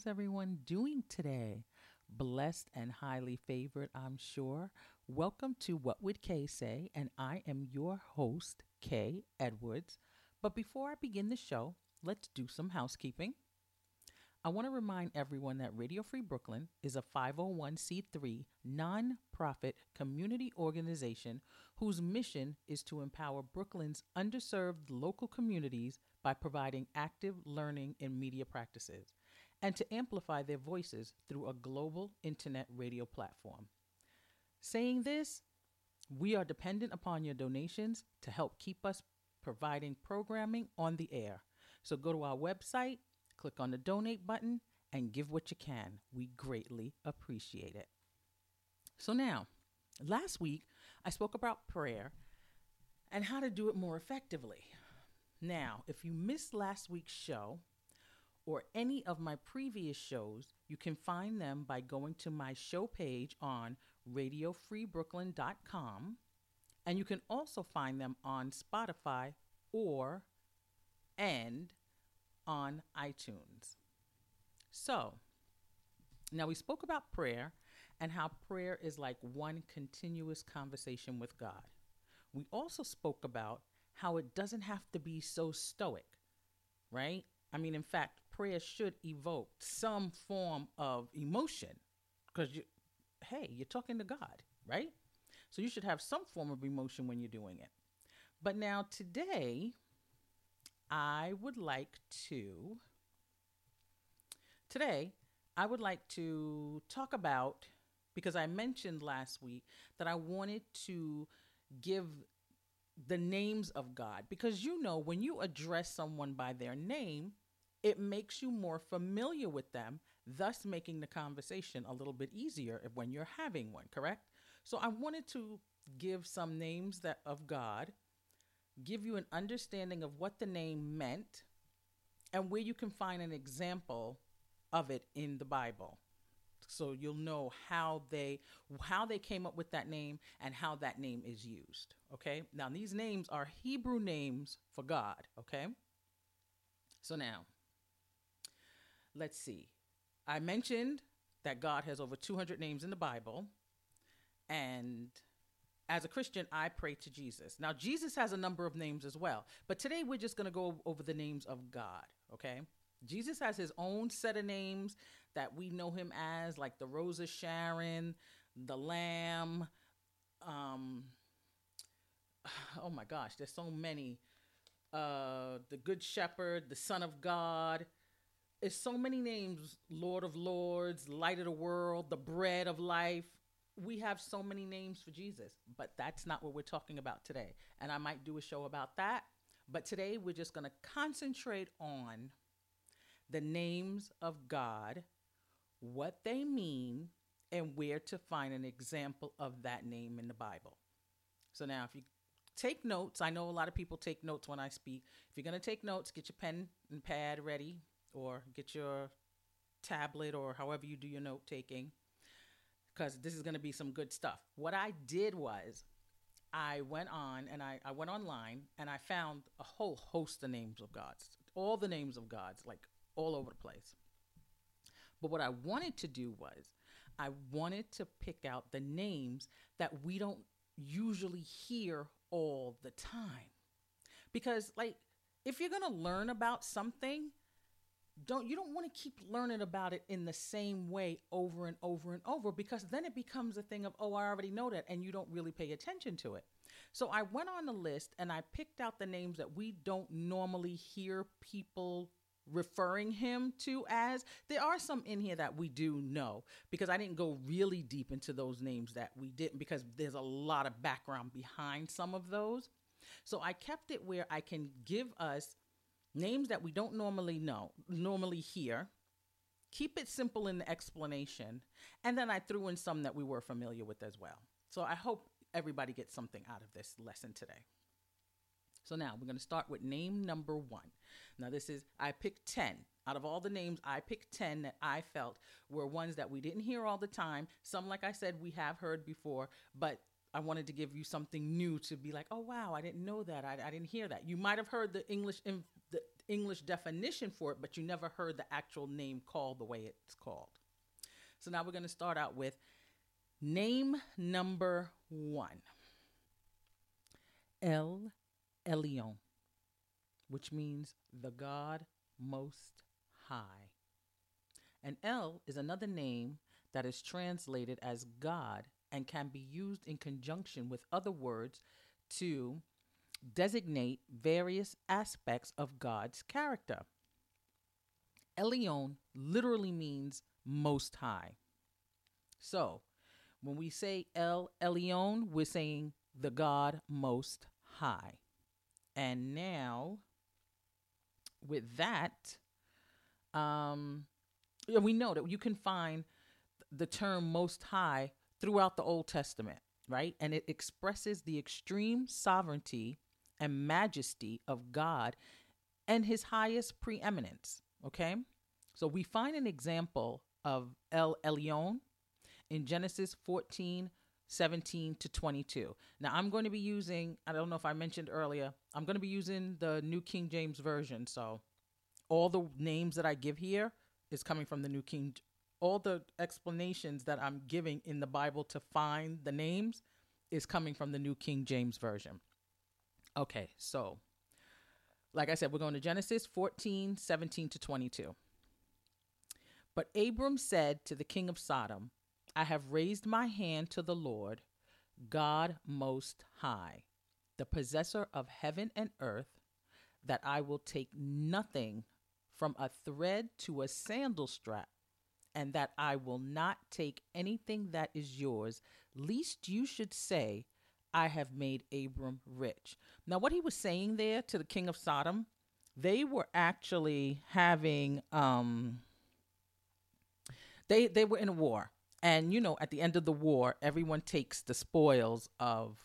is everyone doing today? Blessed and highly favored, I'm sure. Welcome to What Would Kay Say? And I am your host, Kay Edwards. But before I begin the show, let's do some housekeeping. I want to remind everyone that Radio Free Brooklyn is a 501c3 nonprofit community organization whose mission is to empower Brooklyn's underserved local communities by providing active learning and media practices and to amplify their voices through a global internet radio platform. Saying this, we are dependent upon your donations to help keep us providing programming on the air. So go to our website, click on the donate button, and give what you can. We greatly appreciate it. So now, last week I spoke about prayer and how to do it more effectively. Now, if you missed last week's show or any of my previous shows, you can find them by going to my show page on radiofreebrooklyn.com. And you can also find them on Spotify or and on iTunes. So, now we spoke about prayer and how prayer is like one continuous conversation with God. We also spoke about how it doesn't have to be so stoic, right? I mean, in fact, prayer should evoke some form of emotion because you, hey, you're talking to God, right? So you should have some form of emotion when you're doing it. But now, today, I would like to, today, I would like to talk about, because I mentioned last week that I wanted to give the names of God. Because you know, when you address someone by their name, it makes you more familiar with them, thus making the conversation a little bit easier when you're having one, correct? So I wanted to give some names that of God, give you an understanding of what the name meant, and where you can find an example of it in the Bible. So you'll know how they how they came up with that name and how that name is used. Okay? Now these names are Hebrew names for God, okay? So now let's see. I mentioned that God has over 200 names in the Bible and as a Christian, I pray to Jesus. Now, Jesus has a number of names as well, but today we're just going to go over the names of God, okay? Jesus has his own set of names that we know him as, like the Rose of Sharon, the Lamb. Um, oh my gosh, there's so many. Uh, the Good Shepherd, the Son of God. It's so many names Lord of Lords, Light of the World, the Bread of Life. We have so many names for Jesus, but that's not what we're talking about today. And I might do a show about that. But today we're just going to concentrate on the names of God, what they mean, and where to find an example of that name in the Bible. So now, if you take notes, I know a lot of people take notes when I speak. If you're going to take notes, get your pen and pad ready, or get your tablet, or however you do your note taking, because this is going to be some good stuff. What I did was, I went on and I, I went online and I found a whole host of names of gods, all the names of gods, like all over the place. But what I wanted to do was, I wanted to pick out the names that we don't usually hear all the time. Because, like, if you're going to learn about something, don't you don't want to keep learning about it in the same way over and over and over because then it becomes a thing of oh I already know that and you don't really pay attention to it. So I went on the list and I picked out the names that we don't normally hear people referring him to as. There are some in here that we do know because I didn't go really deep into those names that we didn't because there's a lot of background behind some of those. So I kept it where I can give us names that we don't normally know, normally hear. Keep it simple in the explanation. And then I threw in some that we were familiar with as well. So I hope everybody gets something out of this lesson today. So now we're going to start with name number one. Now, this is, I picked 10. Out of all the names, I picked 10 that I felt were ones that we didn't hear all the time. Some, like I said, we have heard before, but I wanted to give you something new to be like, oh, wow, I didn't know that. I, I didn't hear that. You might have heard the English, in, the English definition for it, but you never heard the actual name called the way it's called. So now we're going to start out with name number one El Elyon, which means the God Most High. And El is another name that is translated as God and can be used in conjunction with other words to designate various aspects of God's character. Elyon literally means most high. So, when we say El Elyon, we're saying the God most high. And now, with that, um, we know that you can find the term most high throughout the Old Testament, right? And it expresses the extreme sovereignty and majesty of God and his highest preeminence, okay? So we find an example of El Elyon in Genesis 14 17 to 22. Now, I'm going to be using, I don't know if I mentioned earlier, I'm going to be using the New King James Version. So, all the names that I give here is coming from the New King. All the explanations that I'm giving in the Bible to find the names is coming from the New King James Version. Okay, so, like I said, we're going to Genesis 14 17 to 22. But Abram said to the king of Sodom, I have raised my hand to the Lord, God Most High, the possessor of heaven and earth, that I will take nothing from a thread to a sandal strap, and that I will not take anything that is yours, lest you should say, I have made Abram rich. Now, what he was saying there to the king of Sodom, they were actually having um they they were in a war and you know, at the end of the war, everyone takes the spoils of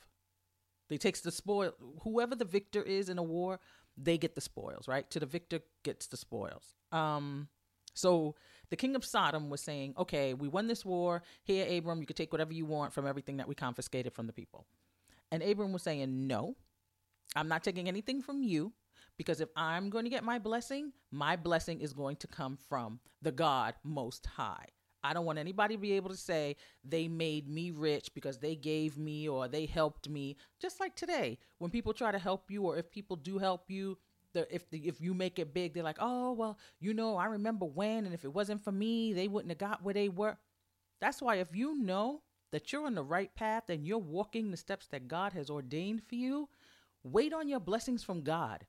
they takes the spoil whoever the victor is in a war, they get the spoils, right? To the victor gets the spoils. Um so the king of Sodom was saying, "Okay, we won this war. Here, Abram, you can take whatever you want from everything that we confiscated from the people." And Abram was saying, "No, I'm not taking anything from you because if I'm going to get my blessing, my blessing is going to come from the God Most High. I don't want anybody to be able to say they made me rich because they gave me or they helped me. Just like today, when people try to help you or if people do help you, the, if the, if you make it big, they're like, "Oh, well, you know, I remember when and if it wasn't for me, they wouldn't have got where they were." That's why if you know that you're on the right path and you're walking the steps that God has ordained for you, wait on your blessings from God.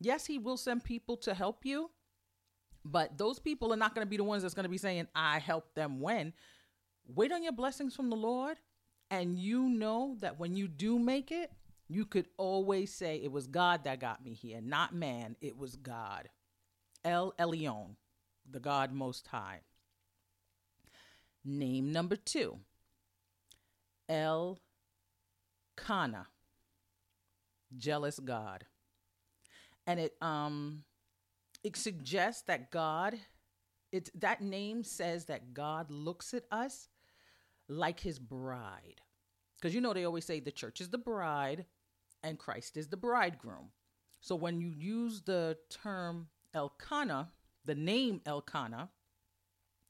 Yes, he will send people to help you, but those people are not going to be the ones that's going to be saying, I helped them when. Wait on your blessings from the Lord. And you know that when you do make it, you could always say, It was God that got me here, not man. It was God. El Elyon, the God Most High. Name number two El Kana, jealous God. And it um it suggests that God, it that name says that God looks at us like his bride. Because you know they always say the church is the bride and Christ is the bridegroom. So when you use the term Elkanah, the name Elkanah,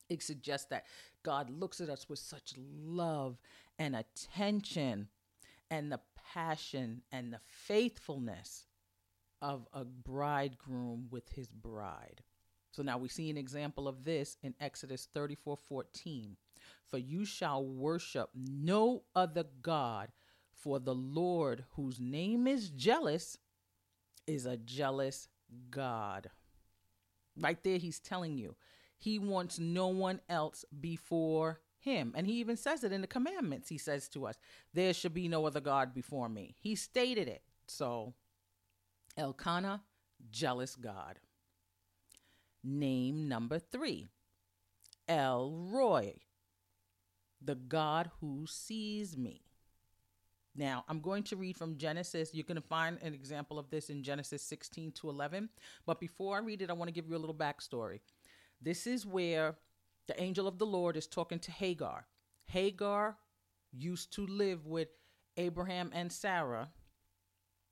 it suggests that God looks at us with such love and attention and the passion and the faithfulness of a bridegroom with his bride. So now we see an example of this in Exodus 34 14. For you shall worship no other God, for the Lord, whose name is jealous, is a jealous God. Right there, he's telling you he wants no one else before him. And he even says it in the commandments. He says to us, There should be no other God before me. He stated it. So Elkanah, jealous God. Name number three El Roi, the God who sees me. Now, I'm going to read from Genesis. You're going to find an example of this in Genesis 16 to 11. But before I read it, I want to give you a little backstory. This is where the angel of the Lord is talking to Hagar. Hagar used to live with Abraham and Sarah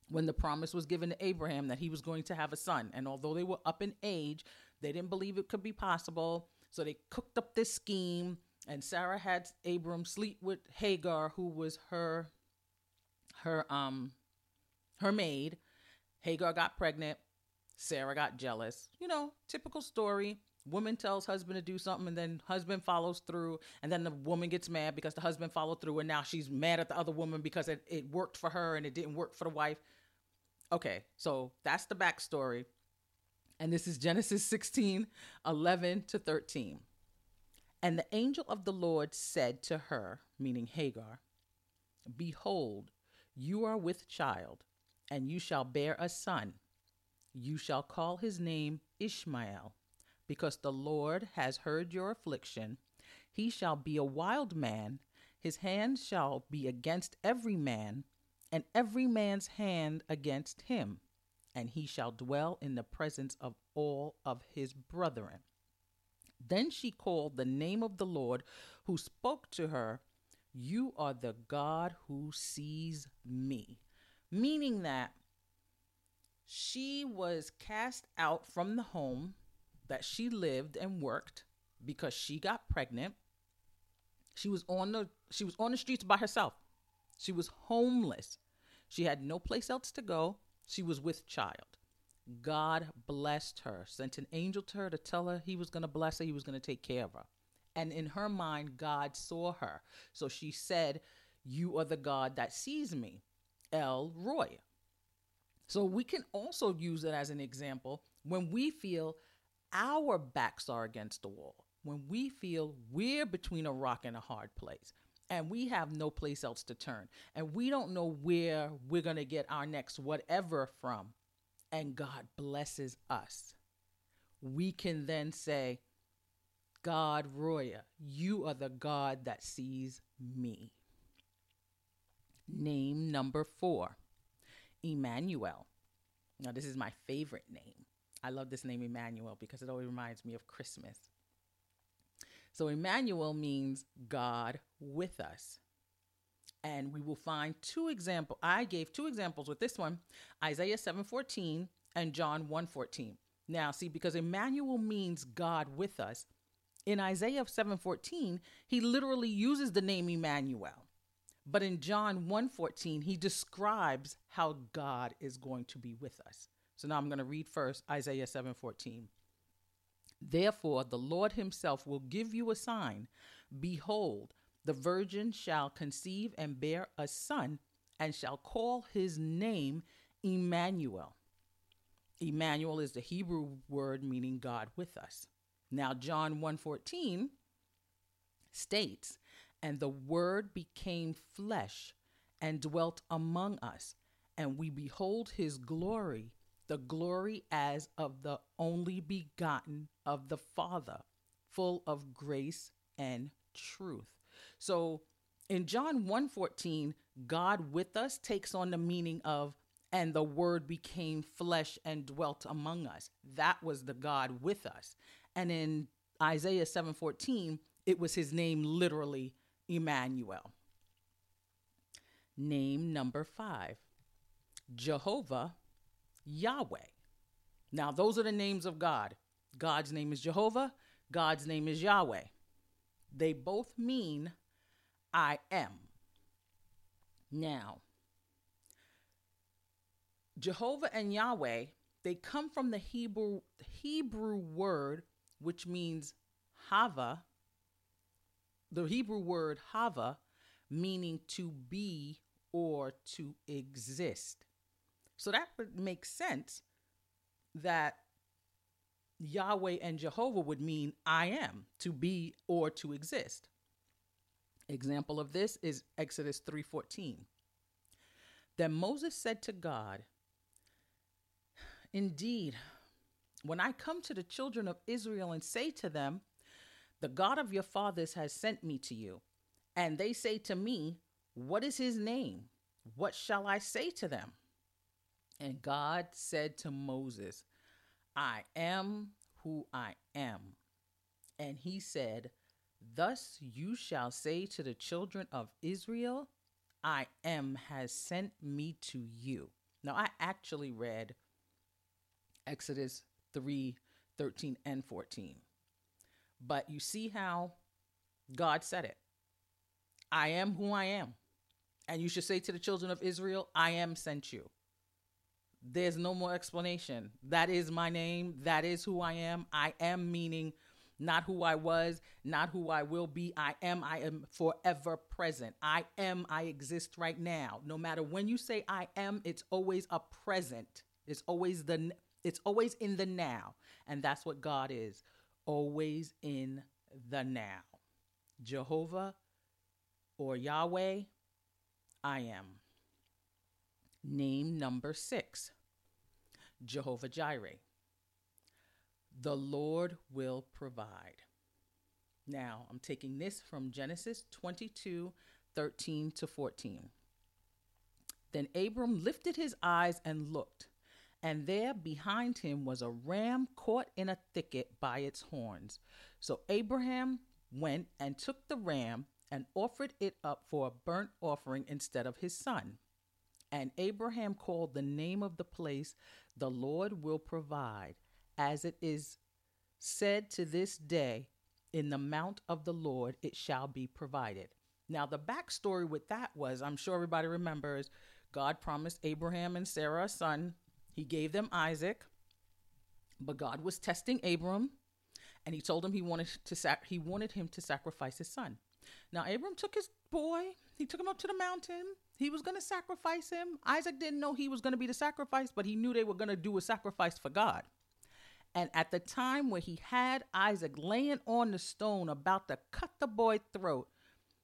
when the promise was given to Abraham that he was going to have a son. And although they were up in age, they didn't believe it could be possible. So they cooked up this scheme, and Sarah had Abram sleep with Hagar, who was her her um her maid. Hagar got pregnant. Sarah got jealous. You know, typical story. Woman tells husband to do something and then husband follows through and then the woman gets mad because the husband followed through and now she's mad at the other woman because it, it worked for her and it didn't work for the wife. Okay, so that's the backstory. And this is Genesis 16 11 to 13. And the angel of the Lord said to her, meaning Hagar, Behold, you are with child, and you shall bear a son. You shall call his name Ishmael, because the Lord has heard your affliction. He shall be a wild man, his hand shall be against every man and every man's hand against him, and he shall dwell in the presence of all of his brethren. Then she called the name of the Lord who spoke to her, You are the God who sees me. Meaning that she was cast out from the home that she lived and worked because she got pregnant. She was on the she was on the streets by herself. She was homeless. She had no place else to go. She was with child. God blessed her, sent an angel to her to tell her he was going to bless her, he was going to take care of her. And in her mind, God saw her. So she said, You are the God that sees me, El Roi. So we can also use it as an example when we feel our backs are against the wall, when we feel we're between a rock and a hard place and we have no place else to turn and we don't know where we're going to get our next whatever from and God blesses us we can then say God Roya you are the God that sees me name number 4 Emmanuel now this is my favorite name I love this name Emmanuel because it always reminds me of Christmas so Emmanuel means God with us. And we will find two examples. I gave two examples with this one, Isaiah 7:14 and John 1:14. Now, see because Emmanuel means God with us. In Isaiah 7:14, he literally uses the name Emmanuel. But in John 1:14, he describes how God is going to be with us. So now I'm going to read first Isaiah 7:14. Therefore, the Lord himself will give you a sign. Behold, the virgin shall conceive and bear a son, and shall call his name Emmanuel. Emmanuel is the Hebrew word meaning God with us. Now John 1:14 states, "And the word became flesh and dwelt among us, and we behold his glory, the glory as of the only begotten of the Father, full of grace and truth. So in John 1:14, God with us takes on the meaning of and the word became flesh and dwelt among us. That was the God with us. And in Isaiah 7:14, it was his name literally Emmanuel. Name number 5. Jehovah Yahweh. Now, those are the names of God. God's name is Jehovah, God's name is Yahweh. They both mean I am. Now, Jehovah and Yahweh, they come from the Hebrew Hebrew word which means hava. The Hebrew word hava meaning to be or to exist. So that would make sense that Yahweh and Jehovah would mean I am, to be or to exist. Example of this is Exodus 3:14. Then Moses said to God, Indeed, when I come to the children of Israel and say to them, The God of your fathers has sent me to you, and they say to me, What is his name? What shall I say to them? And God said to Moses, I am who I am. And he said, Thus you shall say to the children of Israel, I am has sent me to you. Now, I actually read Exodus 3 13 and 14. But you see how God said it I am who I am. And you should say to the children of Israel, I am sent you. There's no more explanation. That is my name. That is who I am. I am meaning not who I was, not who I will be. I am, I am forever present. I am, I exist right now. No matter when you say I am, it's always a present. It's always the it's always in the now. And that's what God is. Always in the now. Jehovah or Yahweh, I am. Name number 6. Jehovah Jireh the Lord will provide. Now, I'm taking this from Genesis 22 13 to 14. Then Abram lifted his eyes and looked, and there behind him was a ram caught in a thicket by its horns. So Abraham went and took the ram and offered it up for a burnt offering instead of his son. And Abraham called the name of the place, The Lord will provide as it is said to this day, in the mount of the Lord it shall be provided. Now, the backstory with that was I'm sure everybody remembers God promised Abraham and Sarah a son. He gave them Isaac, but God was testing Abram and he told him he wanted to sac- he wanted him to sacrifice his son. Now Abram took his boy, he took him up to the mountain. He was going to sacrifice him. Isaac didn't know he was going to be the sacrifice, but he knew they were going to do a sacrifice for God. And at the time where he had Isaac laying on the stone about to cut the boy's throat,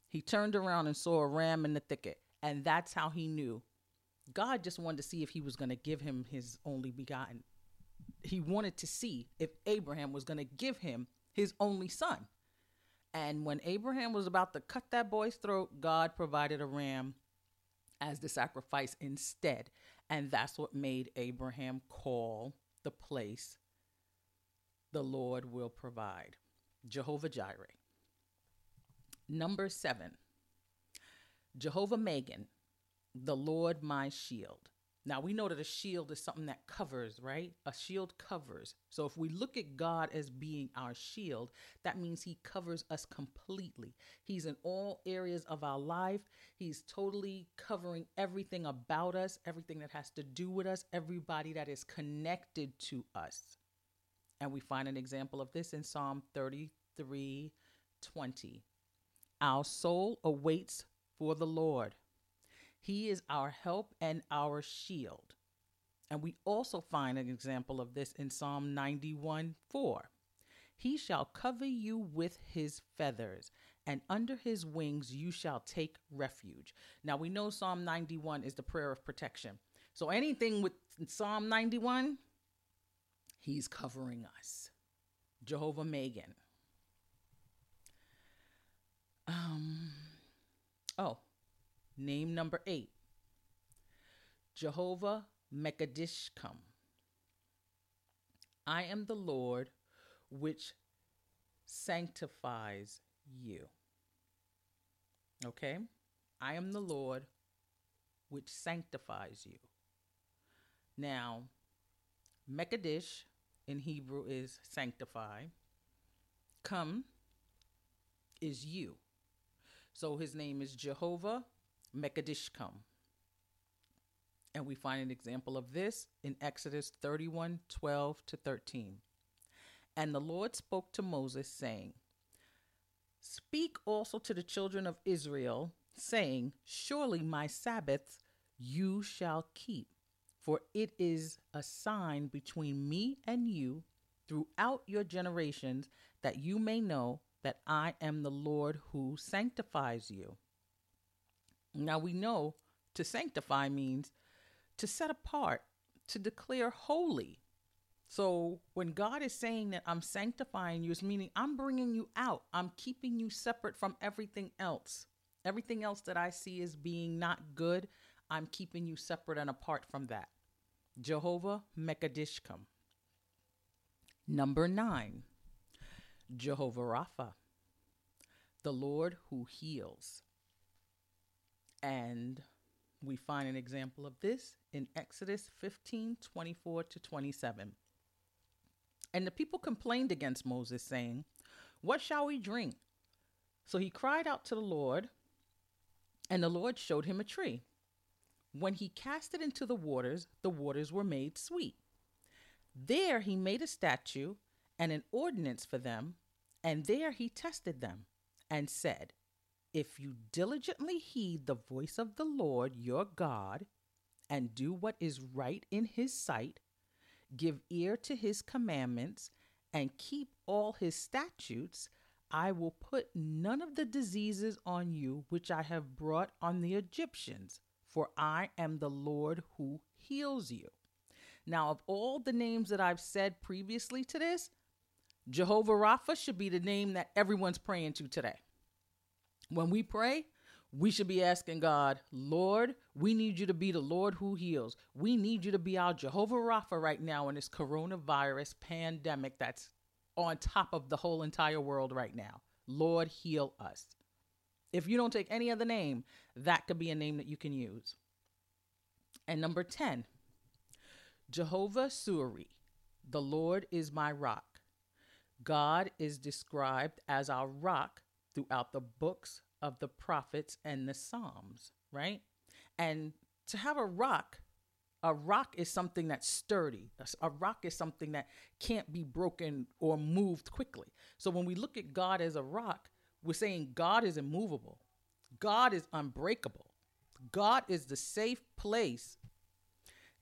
he turned around and saw a ram in the thicket. And that's how he knew. God just wanted to see if he was going to give him his only begotten. He wanted to see if Abraham was going to give him his only son. And when Abraham was about to cut that boy's throat, God provided a ram as the sacrifice instead. And that's what made Abraham call the place the Lord will provide. Jehovah Jireh. Number seven, Jehovah Magen, the Lord my shield. Now we know that a shield is something that covers, right? A shield covers. So if we look at God as being our shield, that means He covers us completely. He's in all areas of our life. He's totally covering everything about us, everything that has to do with us, everybody that is connected to us. And we find an example of this in Psalm 33 20. Our soul awaits for the Lord. He is our help and our shield. And we also find an example of this in Psalm 91 4. He shall cover you with his feathers, and under his wings you shall take refuge. Now we know Psalm 91 is the prayer of protection. So anything with Psalm 91, He's covering us. Jehovah Magen. Um, oh, name number eight Jehovah Mekadishkum. I am the Lord which sanctifies you. Okay? I am the Lord which sanctifies you. Now, Mekadish in Hebrew is sanctify. Come is you. So his name is Jehovah Mekadishkum. And we find an example of this in Exodus 31 12 to 13. And the Lord spoke to Moses, saying, Speak also to the children of Israel, saying, Surely my Sabbaths you shall keep for it is a sign between me and you throughout your generations, that you may know that I am the Lord who sanctifies you. Now we know to sanctify means to set apart, to declare holy. So when God is saying that I'm sanctifying you, it's meaning I'm bringing you out. I'm keeping you separate from everything else. Everything else that I see as being not good, I'm keeping you separate and apart from that. Jehovah Mekadishkum. Number nine, Jehovah Rapha, the Lord who heals. And We find an example of this in Exodus 15 24 to 27. And the people complained against Moses, saying, What shall we drink? So he cried out to the Lord, and the Lord showed him a tree. When he cast it into the waters, the waters were made sweet. There he made a statue and an ordinance for them, and there he tested them and said, If you diligently heed the voice of the Lord your God and do what is right in his sight, give ear to his commandments, and keep all his statutes, I will put none of the diseases on you which I have brought on the Egyptians, for I am the Lord who heals you. Now, of all the names that I've said previously to this, Jehovah Rapha should be the name that everyone's praying to today. When we pray, we should be asking God, Lord, we need you to be the Lord who heals. We need you to be our Jehovah Rapha right now in this coronavirus pandemic that's on top of the whole entire world right now. Lord, heal us. If you don't take any other name, that could be a name that you can use. And number 10, Jehovah Suri, the Lord is my rock. God is described as our rock throughout the books of the prophets and the Psalms, right? And to have a rock, a rock is something that's sturdy. A rock is something that can't be broken or moved quickly. So when we look at God as a rock, we're saying God is immovable, God is unbreakable, God is the safe place,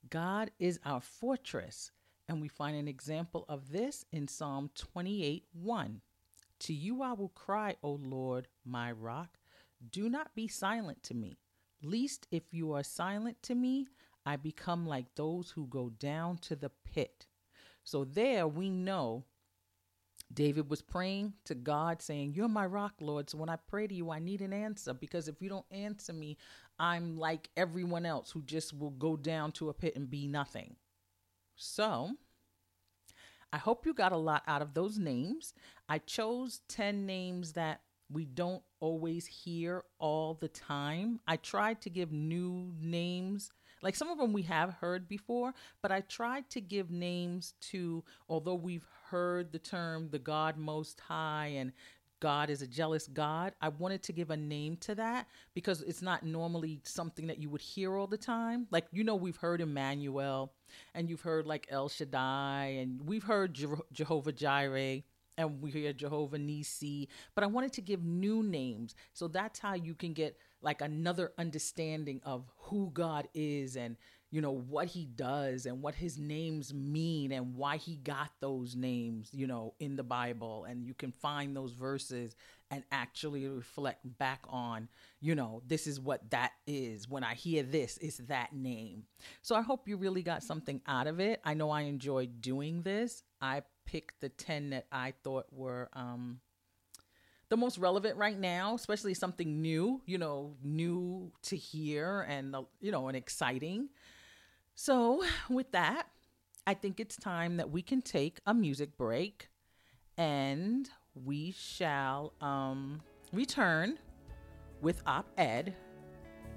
God is our fortress. And we find an example of this in Psalm 28 1. To you I will cry, O Lord, my rock. Do not be silent to me. Least if you are silent to me, I become like those who go down to the pit. So there we know David was praying to God, saying, You're my rock, Lord. So when I pray to you, I need an answer because if you don't answer me, I'm like everyone else who just will go down to a pit and be nothing. So I hope you got a lot out of those names. I chose 10 names that we don't always hear all the time. I tried to give new names. Like some of them we have heard before, but I tried to give names to, although we've heard the term the God Most High and God is a jealous God. I wanted to give a name to that because it's not normally something that you would hear all the time. Like, you know, we've heard Emmanuel and you've heard like El Shaddai and we've heard Je- Jehovah Jireh and we hear Jehovah Nisi, but I wanted to give new names. So that's how you can get like another understanding of who God is and you know what he does and what his names mean and why he got those names you know in the bible. And you can find those verses and actually reflect back on you know this is what that is. When i hear this is that name. So i hope you really got something out of it. I know i enjoyed doing this. I picked the 10 that i thought were um the most relevant right now, especially something new, you know, new to hear and, uh, you know, and exciting. So, with that, I think it's time that we can take a music break and we shall um, return with Op Ed.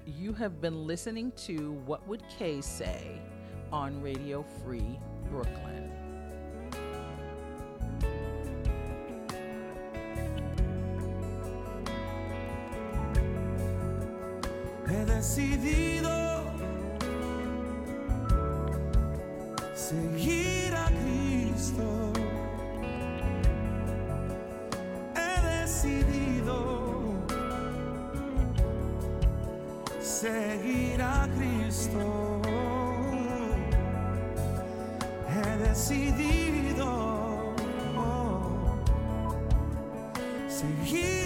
You have been listening to What Would Kay Say on Radio Free Brooklyn. He decidido seguir a Cristo. He decidido seguir a Cristo. He decidido seguir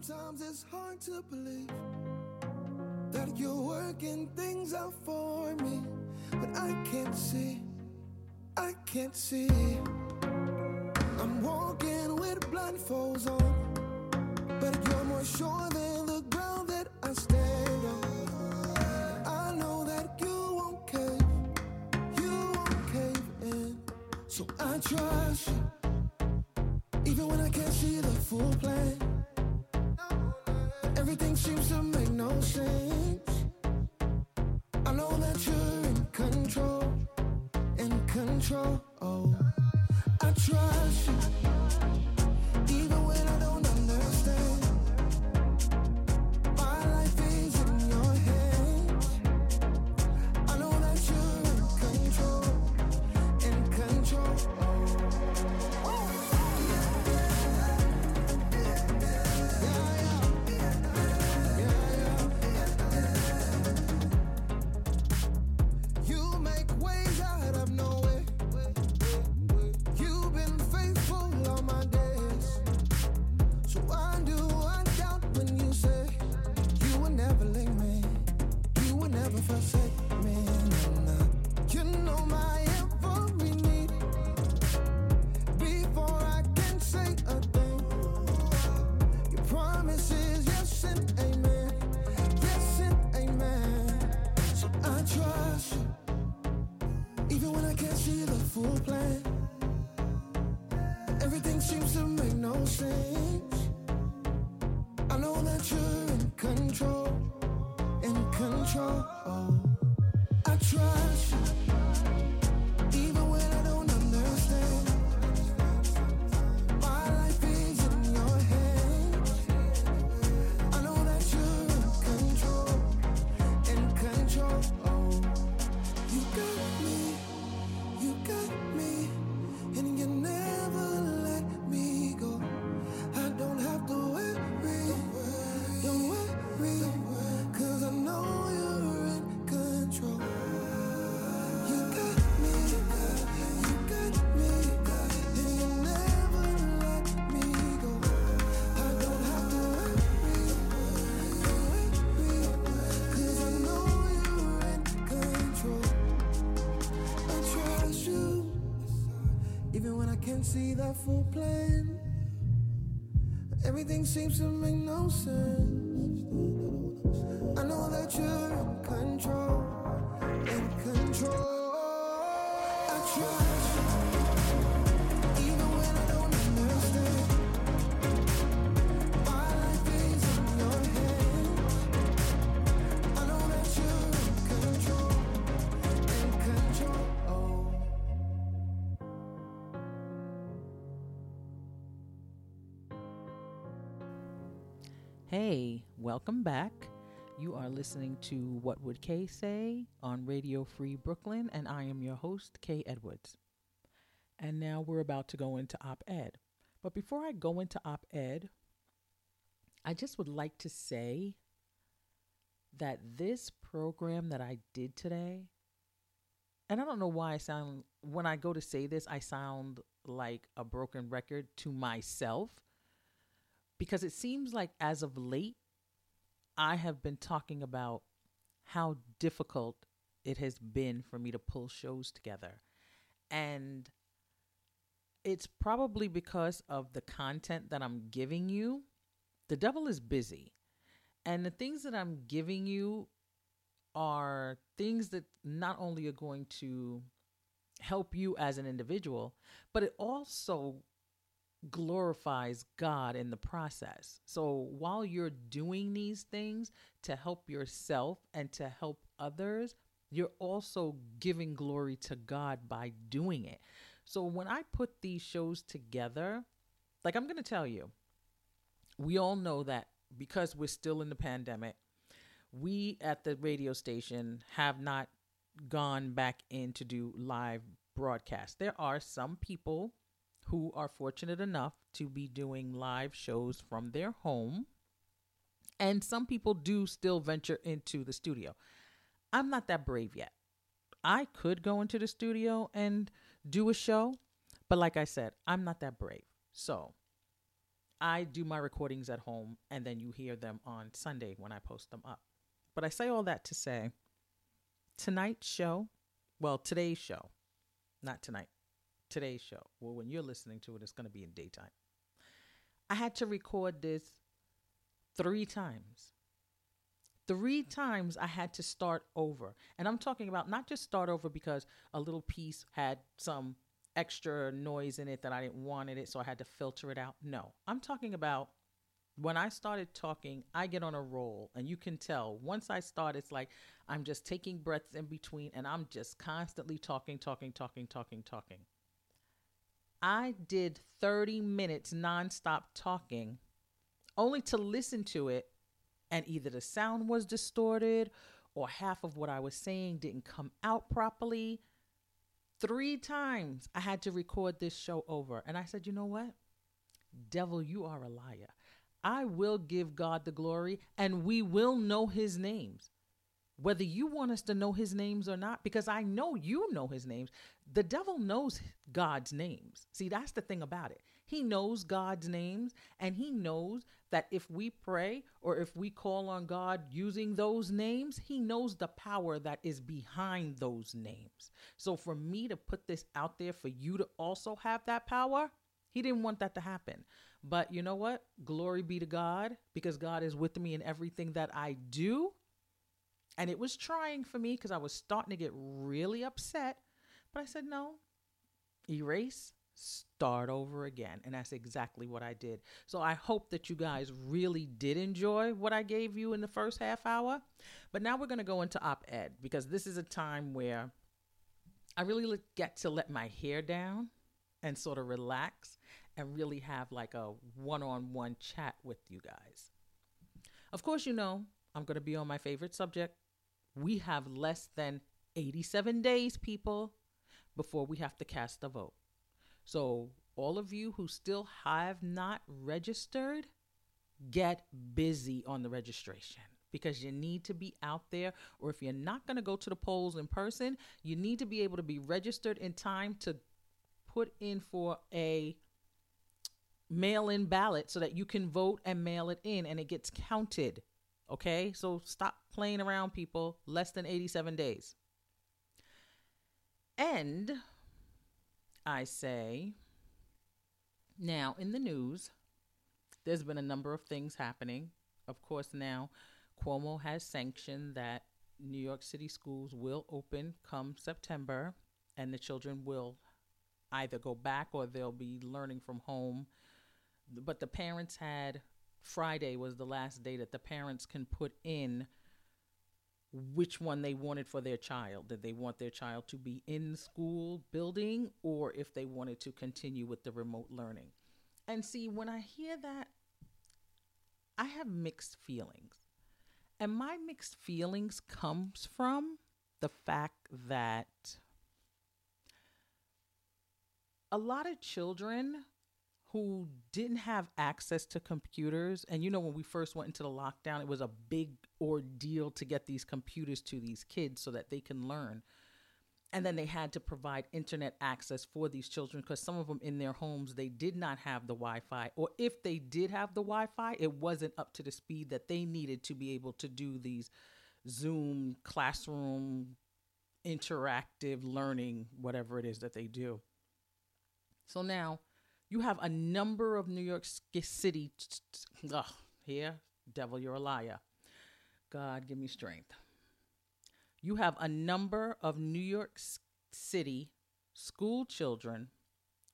Sometimes it's hard to believe that you're working things out for me, but I can't see, I can't see. I'm walking with blindfolds on, but you're more sure than. Control. Seems to make no sense. Can't see the full plan. Everything seems to make no sense. I know that you're in control, in control. I trust Hey, welcome back. You are listening to What Would Kay Say on Radio Free Brooklyn, and I am your host, Kay Edwards. And now we're about to go into op ed. But before I go into op ed, I just would like to say that this program that I did today, and I don't know why I sound, when I go to say this, I sound like a broken record to myself because it seems like as of late, I have been talking about how difficult it has been for me to pull shows together. And it's probably because of the content that I'm giving you. The devil is busy. And the things that I'm giving you are things that not only are going to help you as an individual, but it also glorifies God in the process. So while you're doing these things to help yourself and to help others, you're also giving glory to God by doing it. So when I put these shows together, like I'm going to tell you, we all know that because we're still in the pandemic, we at the radio station have not gone back in to do live broadcasts. There are some people who are fortunate enough to be doing live shows from their home. And some people do still venture into the studio. I'm not that brave yet. I could go into the studio and do a show, but like I said, I'm not that brave. So I do my recordings at home and then you hear them on Sunday when I post them up. But I say all that to say tonight's show, well, today's show, not tonight, today's show, well, when you're listening to it, it's going to be in daytime. I had to record this three times. Three times I had to start over. And I'm talking about not just start over because a little piece had some extra noise in it that I didn't want in it, so I had to filter it out. No, I'm talking about when I started talking, I get on a roll, and you can tell once I start, it's like I'm just taking breaths in between, and I'm just constantly talking, talking, talking, talking, talking. I did 30 minutes nonstop talking only to listen to it, and either the sound was distorted or half of what I was saying didn't come out properly. Three times I had to record this show over. And I said, you know what? Devil, you are a liar. I will give God the glory and we will know his names. Whether you want us to know his names or not, because I know you know his names. The devil knows God's names. See, that's the thing about it. He knows God's names and he knows that if we pray or if we call on God using those names, he knows the power that is behind those names. So for me to put this out there for you to also have that power, he didn't want that to happen. But you know what? Glory be to God because God is with me in everything that I do. And it was trying for me because I was starting to get really upset. But I said, no, erase, start over again. And that's exactly what I did. So I hope that you guys really did enjoy what I gave you in the first half hour. But now we're going to go into op ed because this is a time where I really get to let my hair down and sort of relax and really have like a one on one chat with you guys. Of course, you know, I'm going to be on my favorite subject. We have less than 87 days, people, before we have to cast a vote. So, all of you who still have not registered, get busy on the registration because you need to be out there. Or if you're not going to go to the polls in person, you need to be able to be registered in time to put in for a mail in ballot so that you can vote and mail it in and it gets counted. Okay? So stop playing around, people. Less than 87 days. And I say, now in the news, there's been a number of things happening. Of course, now Cuomo has sanctioned that New York City schools will open come September and the children will either go back or they'll be learning from home. But the parents had Friday was the last day that the parents can put in which one they wanted for their child. Did they want their child to be in school building or if they wanted to continue with the remote learning? And see, when I hear that, I have mixed feelings. And my mixed feelings comes from the fact that a lot of children who didn't have access to computers. And you know when we first went into the lockdown it was a big ordeal to get these computers to these kids so that they can learn. And then they had to provide internet access for these children because some of them in their homes they did not have the wi-fi. Or if they did have the wi-fi it wasn't up to the speed that they needed to be able to do these zoom classroom interactive learning whatever it is that they do. So now you have a number of New York City. Ugh, here, devil, you're a liar. God, give me strength. You have a number of New York City school children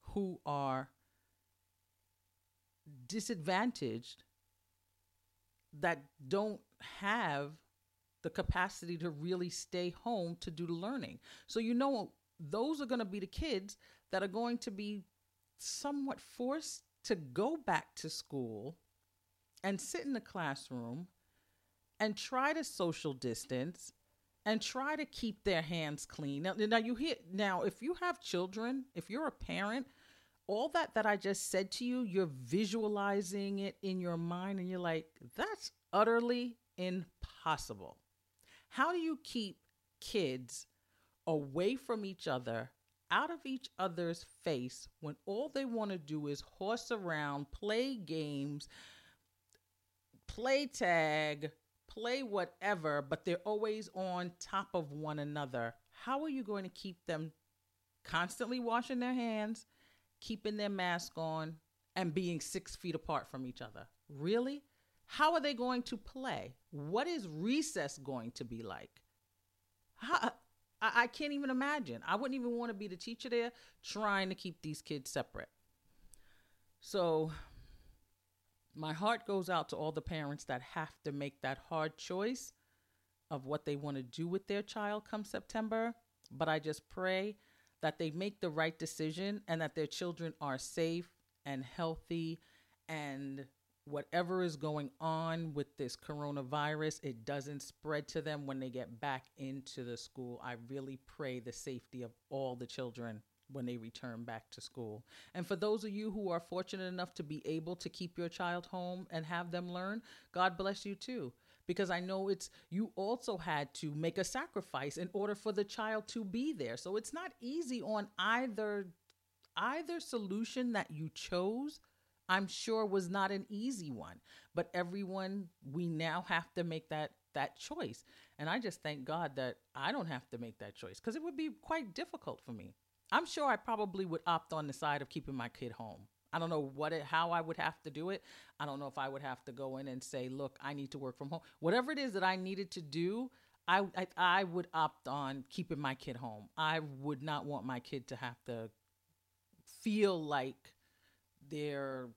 who are disadvantaged that don't have the capacity to really stay home to do the learning. So, you know, those are going to be the kids that are going to be somewhat forced to go back to school and sit in the classroom and try to social distance and try to keep their hands clean. Now, now you hear now if you have children, if you're a parent, all that that I just said to you, you're visualizing it in your mind and you're like, that's utterly impossible. How do you keep kids away from each other out of each other's face when all they want to do is horse around, play games, play tag, play whatever, but they're always on top of one another. How are you going to keep them constantly washing their hands, keeping their mask on, and being six feet apart from each other? Really? How are they going to play? What is recess going to be like? How, I, I can't even imagine. I wouldn't even want to be the teacher there trying to keep these kids separate. So my heart goes out to all the parents that have to make that hard choice of what they want to do with their child come September. But I just pray that they make the right decision and that their children are safe and healthy and whatever is going on with this coronavirus it doesn't spread to them when they get back into the school. I really pray the safety of all the children when they return back to school. And for those of you who are fortunate enough to be able to keep your child home and have them learn god bless you too. Because i know it's you also had to make a sacrifice in order for the child to be there. So it's not easy on either either solution that you chose i'm sure was not an easy one but everyone we now have to make that that choice. And i just thank god that i don't have to make that choice because it would be quite difficult for me. I'm sure i probably would opt on the side of keeping my kid home. I don't know what it how i would have to do it. I don't know if i would have to go in and say look i need to work from home. Whatever it is that i needed to do I, I I would opt on keeping my kid home. I would not want my kid to have to feel like they're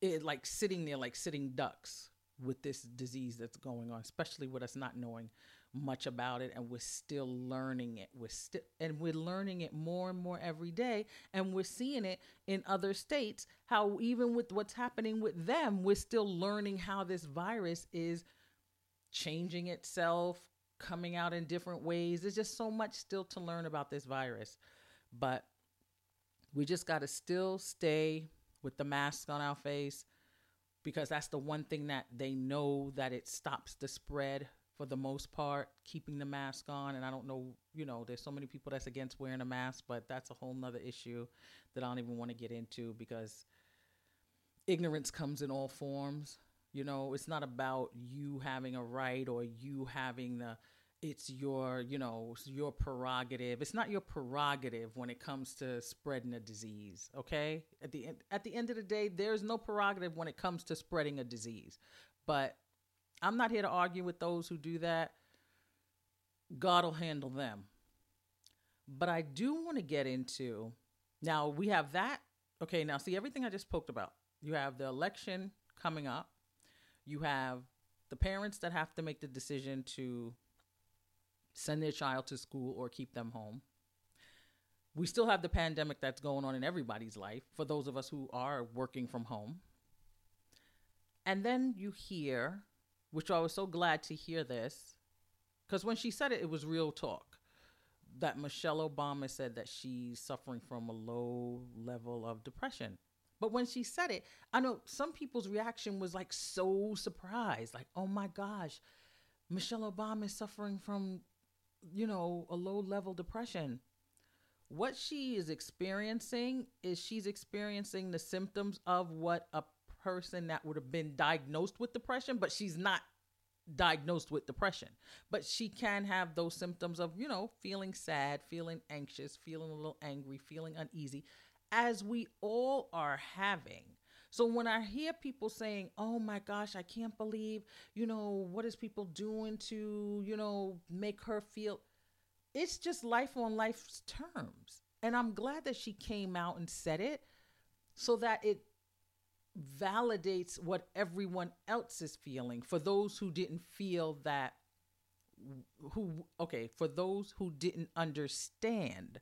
it, like sitting there like sitting ducks with this disease that's going on especially with us not knowing much about it and we're still learning it. We're still and we're learning it more and more every day and we're seeing it in other states. How even with what's happening with them we're still learning how this virus is changing itself coming out in different ways. There's just so much still to learn about this virus. But we just got to still stay with the mask on our face because that's the one thing that they know that it stops the spread for the most part keeping the mask on. And i don't know you know there's so many people that's against wearing a mask but that's a whole nother issue that i don't even want to get into because ignorance comes in all forms. You know it's not about you having a right or you having the it's your you know your prerogative. It's not your prerogative when it comes to spreading a disease okay? At the end at the end of the day there's no prerogative when it comes to spreading a disease. But i'm not here to argue with those who do that. God will handle them. But i do want to get into now we have that okay now see everything i just poked about. You have the election coming up. You have the parents that have to make the decision to send their child to school or keep them home. We still have the pandemic that's going on in everybody's life for those of us who are working from home. And then you hear, which I was so glad to hear this, because when she said it, it was real talk. That Michelle Obama said that she's suffering from a low level of depression. But when she said it, I know some people's reaction was like so surprised, like, oh my gosh, Michelle Obama is suffering from, you know, a low level depression. What she is experiencing is she's experiencing the symptoms of what a person that would have been diagnosed with depression, but she's not diagnosed with depression. But she can have those symptoms of, you know, feeling sad, feeling anxious, feeling a little angry, feeling uneasy, as we all are having. So when I hear people saying, "Oh my gosh, I can't believe, you know, what is people doing to, you know, make her feel it's just life on life's terms. And I'm glad that she came out and said it so that it validates what everyone else is feeling for those who didn't feel that who okay for those who didn't understand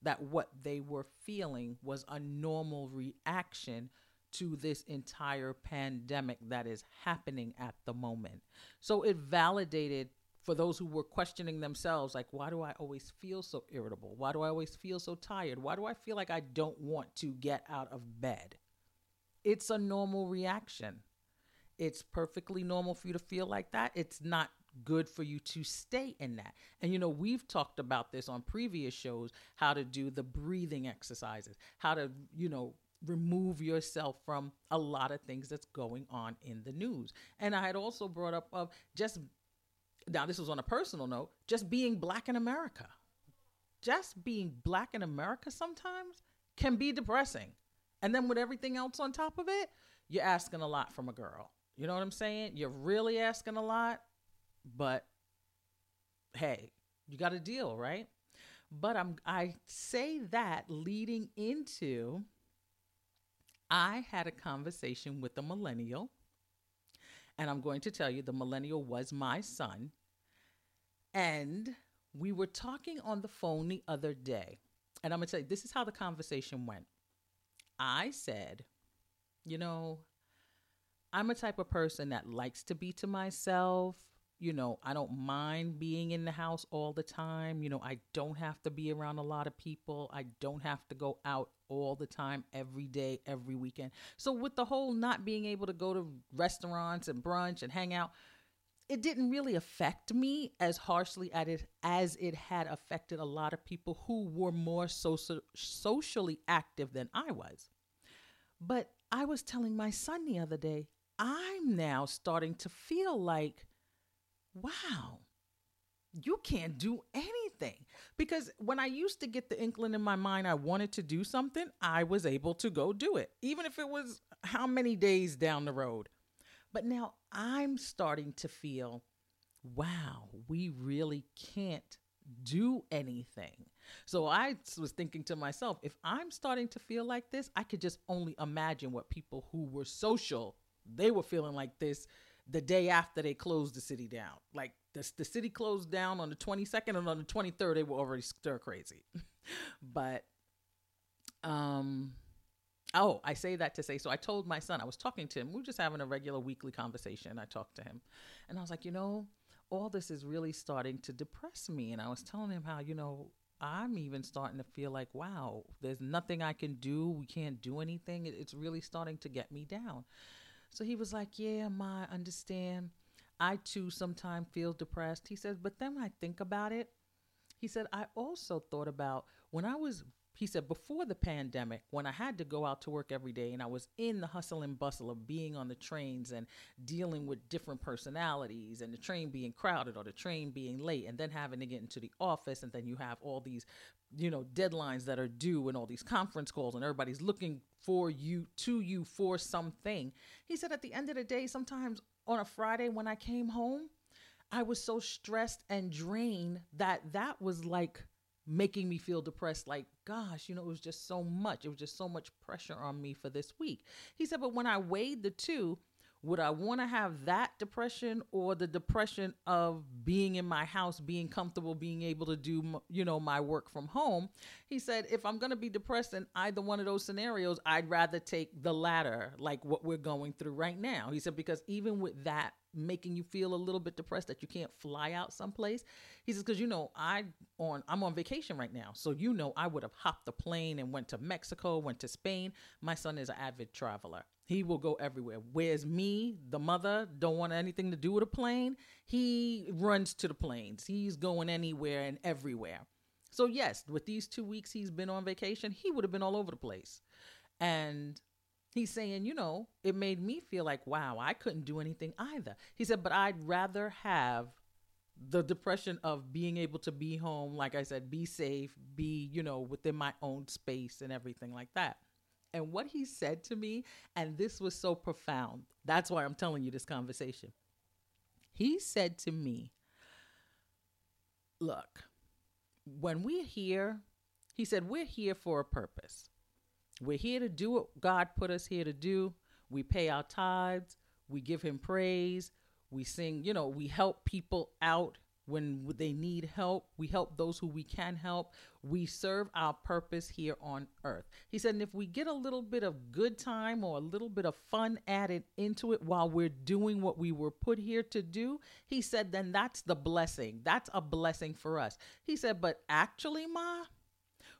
that what they were feeling was a normal reaction to this entire pandemic that is happening at the moment so it validated for those who were questioning themselves like why do i always feel so irritable why do i always feel so tired why do i feel like i don't want to get out of bed it's a normal reaction. It's perfectly normal for you to feel like that. It's not good for you to stay in that. And you know, we've talked about this on previous shows how to do the breathing exercises, how to, you know, remove yourself from a lot of things that's going on in the news. And I had also brought up of just now this was on a personal note, just being black in America. Just being black in America sometimes can be depressing. And then with everything else on top of it, you're asking a lot from a girl. You know what I'm saying? You're really asking a lot, but hey, You got a deal, right? But I'm I say that leading into I had a conversation with a millennial, and I'm going to tell you the millennial was my son. And we were talking on the phone the other day, and I'm going to tell you this is how the conversation went. I said, you know, I'm a type of person that likes to be to myself. You know, I don't mind being in the house all the time. You know, I don't have to be around a lot of people. I don't have to go out all the time, every day, every weekend. So, with the whole not being able to go to restaurants and brunch and hang out, it didn't really affect me as harshly as it, as it had affected a lot of people who were more social, socially active than I was. But I was telling my son the other day, I'm now starting to feel like, wow, you can't do anything. Because when I used to get the inkling in my mind I wanted to do something, I was able to go do it, even if it was how many days down the road. But now I'm starting to feel, wow, we really can't do anything. So I was thinking to myself, if I'm starting to feel like this, I could just only imagine what people who were social, they were feeling like this the day after they closed the city down. Like the, the city closed down on the 22nd and on the 23rd they were already stir crazy. but um oh, I say that to say so I told my son, I was talking to him. We were just having a regular weekly conversation. I talked to him. And I was like, "You know, all this is really starting to depress me." And I was telling him how, you know, I'm even starting to feel like, wow, there's nothing I can do. We can't do anything. It's really starting to get me down. So he was like, Yeah, I understand. I too sometimes feel depressed. He says, But then when I think about it, he said, I also thought about when I was, he said, before the pandemic, when I had to go out to work every day and I was in the hustle and bustle of being on the trains and dealing with different personalities and the train being crowded or the train being late and then having to get into the office and then you have all these, you know, deadlines that are due and all these conference calls and everybody's looking for you, to you for something. He said, at the end of the day, sometimes on a Friday when I came home, I was so stressed and drained that that was like making me feel depressed. Like, gosh, you know, it was just so much. It was just so much pressure on me for this week. He said, but when I weighed the two, would I want to have that depression or the depression of being in my house, being comfortable, being able to do, you know, my work from home? He said, if I'm going to be depressed in either one of those scenarios, I'd rather take the latter, like what we're going through right now. He said, because even with that making you feel a little bit depressed that you can't fly out someplace, he says, because you know, I on I'm on vacation right now. So you know I would have hopped the plane and went to Mexico, went to Spain. My son is an avid traveler. He will go everywhere. Whereas me, the mother, don't want anything to do with a plane. He runs to the planes. He's going anywhere and everywhere. So yes, with these two weeks he's been on vacation, he would have been all over the place. And he's saying, you know, it made me feel like, wow, I couldn't do anything either. He said, but I'd rather have the depression of being able to be home, like I said, be safe, be, you know, within my own space and everything like that. And what he said to me, and this was so profound, that's why I'm telling you this conversation. He said to me, Look, when we're here, he said, we're here for a purpose. We're here to do what God put us here to do. We pay our tithes, we give him praise, we sing, you know, we help people out when they need help. We help those who we can help. We serve our purpose here on earth. He said, and if we get a little bit of good time or a little bit of fun added into it while we're doing what we were put here to do, he said, then that's the blessing. That's a blessing for us. He said, but actually, Ma,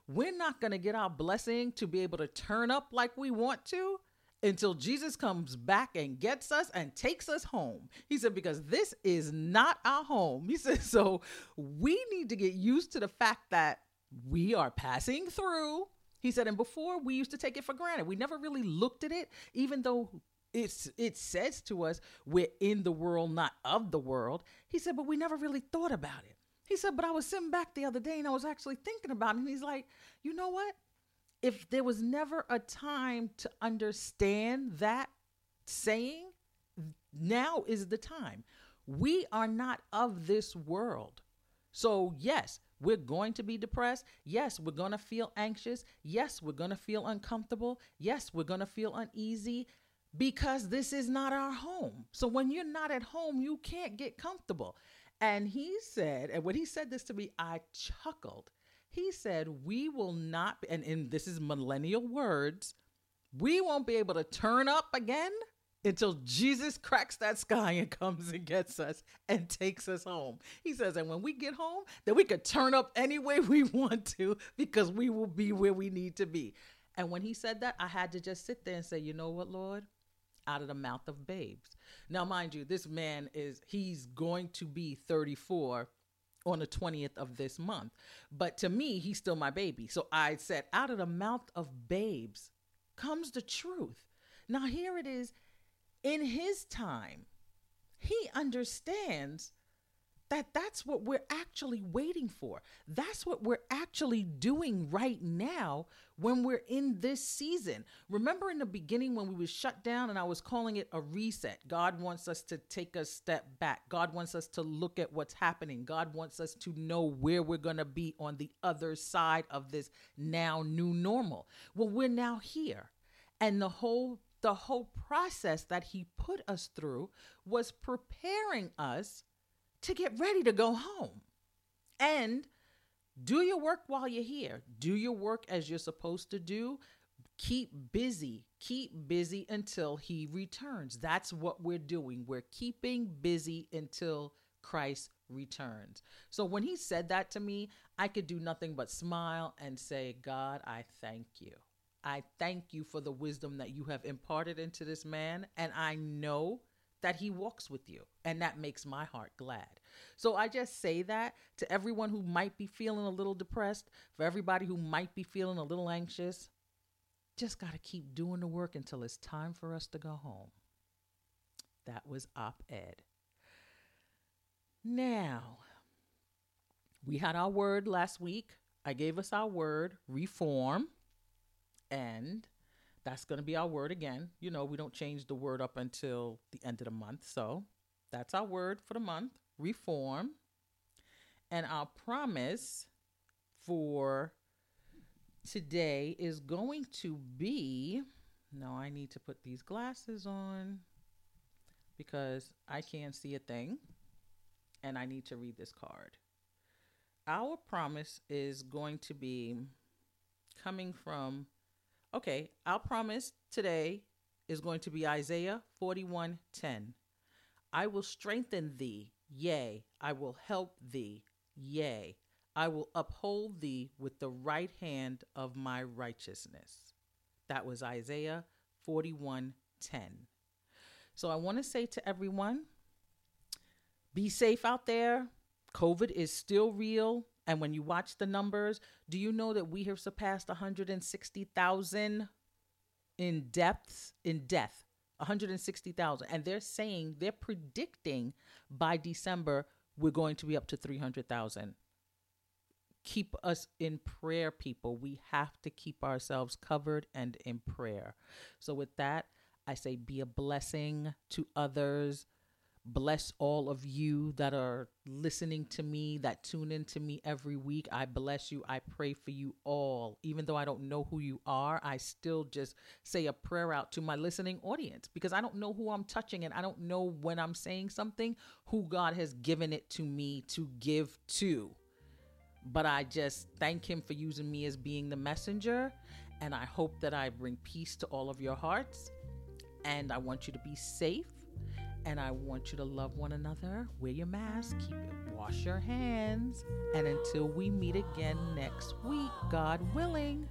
we're not going to get our blessing to be able to turn up like we want to until Jesus comes back and gets us and takes us home. He said, because this is not our home. He said, so we need to get used to the fact that we are passing through. He said, and before we used to take it for granted. We never really looked at it, even though it's it says to us we're in the world, not of the world. He said, but we never really thought about it. He said, but I was sitting back the other day and I was actually thinking about it. And he's like, you know what? If there was never a time to understand that saying, now is the time. We are not of this world. So, yes, we're going to be depressed. Yes, we're going to feel anxious. Yes, we're going to feel uncomfortable. Yes, we're going to feel uneasy because this is not our home. So, when you're not at home, you can't get comfortable. And he said, and when he said this to me, I chuckled. He said, We will not, and, and this is millennial words, we won't be able to turn up again until Jesus cracks that sky and comes and gets us and takes us home. He says, and when we get home, then we could turn up any way we want to because we will be where we need to be. And when he said that, I had to just sit there and say, you know what, Lord? Out of the mouth of babes. Now, mind you, this man is, he's going to be 34 on the 20th of this month. But to me, he's still my baby. So I said, out of the mouth of babes comes the truth. Now, here it is in his time, he understands that that's what we're actually waiting for. That's what we're actually doing right now when we're in this season. Remember in the beginning when we was shut down and I was calling it a reset. God wants us to take a step back. God wants us to look at what's happening. God wants us to know where we're going to be on the other side of this now new normal. Well, we're now here. And the whole the whole process that he put us through was preparing us to get ready to go home. And do your work while you're here. Do your work as you're supposed to do. Keep busy. Keep busy until he returns. That's what we're doing. We're keeping busy until Christ returns. So when he said that to me, I could do nothing but smile and say, God, I thank you. I thank you for the wisdom that you have imparted into this man. And I know that he walks with you. And that makes my heart glad. So I just say that to everyone who might be feeling a little depressed, for everybody who might be feeling a little anxious. Just got to keep doing the work until it's time for us to go home. That was op ed. Now, we had our word last week. I gave us our word, reform. And that's going to be our word again. You know, we don't change the word up until the end of the month. So that's our word for the month reform. And our promise for today is going to be no, I need to put these glasses on because I can't see a thing and I need to read this card. Our promise is going to be coming from Okay, our promise today is going to be Isaiah 41:10. I will strengthen thee, yea, I will help thee, yea, I will uphold thee with the right hand of my righteousness. That was Isaiah 41:10. So I want to say to everyone, be safe out there. COVID is still real. And when you watch the numbers, do you know that we have surpassed 160,000 in deaths in death? 160,000 and they're saying they're predicting by December we're going to be up to 300,000. Keep us in prayer people. We have to keep ourselves covered and in prayer. So with that, I say be a blessing to others bless all of you that are listening to me, that tune in to me every week. I bless you. I pray for you all. Even though I don't know who you are, I still just say a prayer out to my listening audience because I don't know who I'm touching and I don't know when I'm saying something who God has given it to me to give to. But I just thank Him for using me as being the messenger. And I hope that I bring peace to all of your hearts. And I want you to be safe and I want you to love one another, wear your mask, keep it, wash your hands. And until we meet again next week, God willing.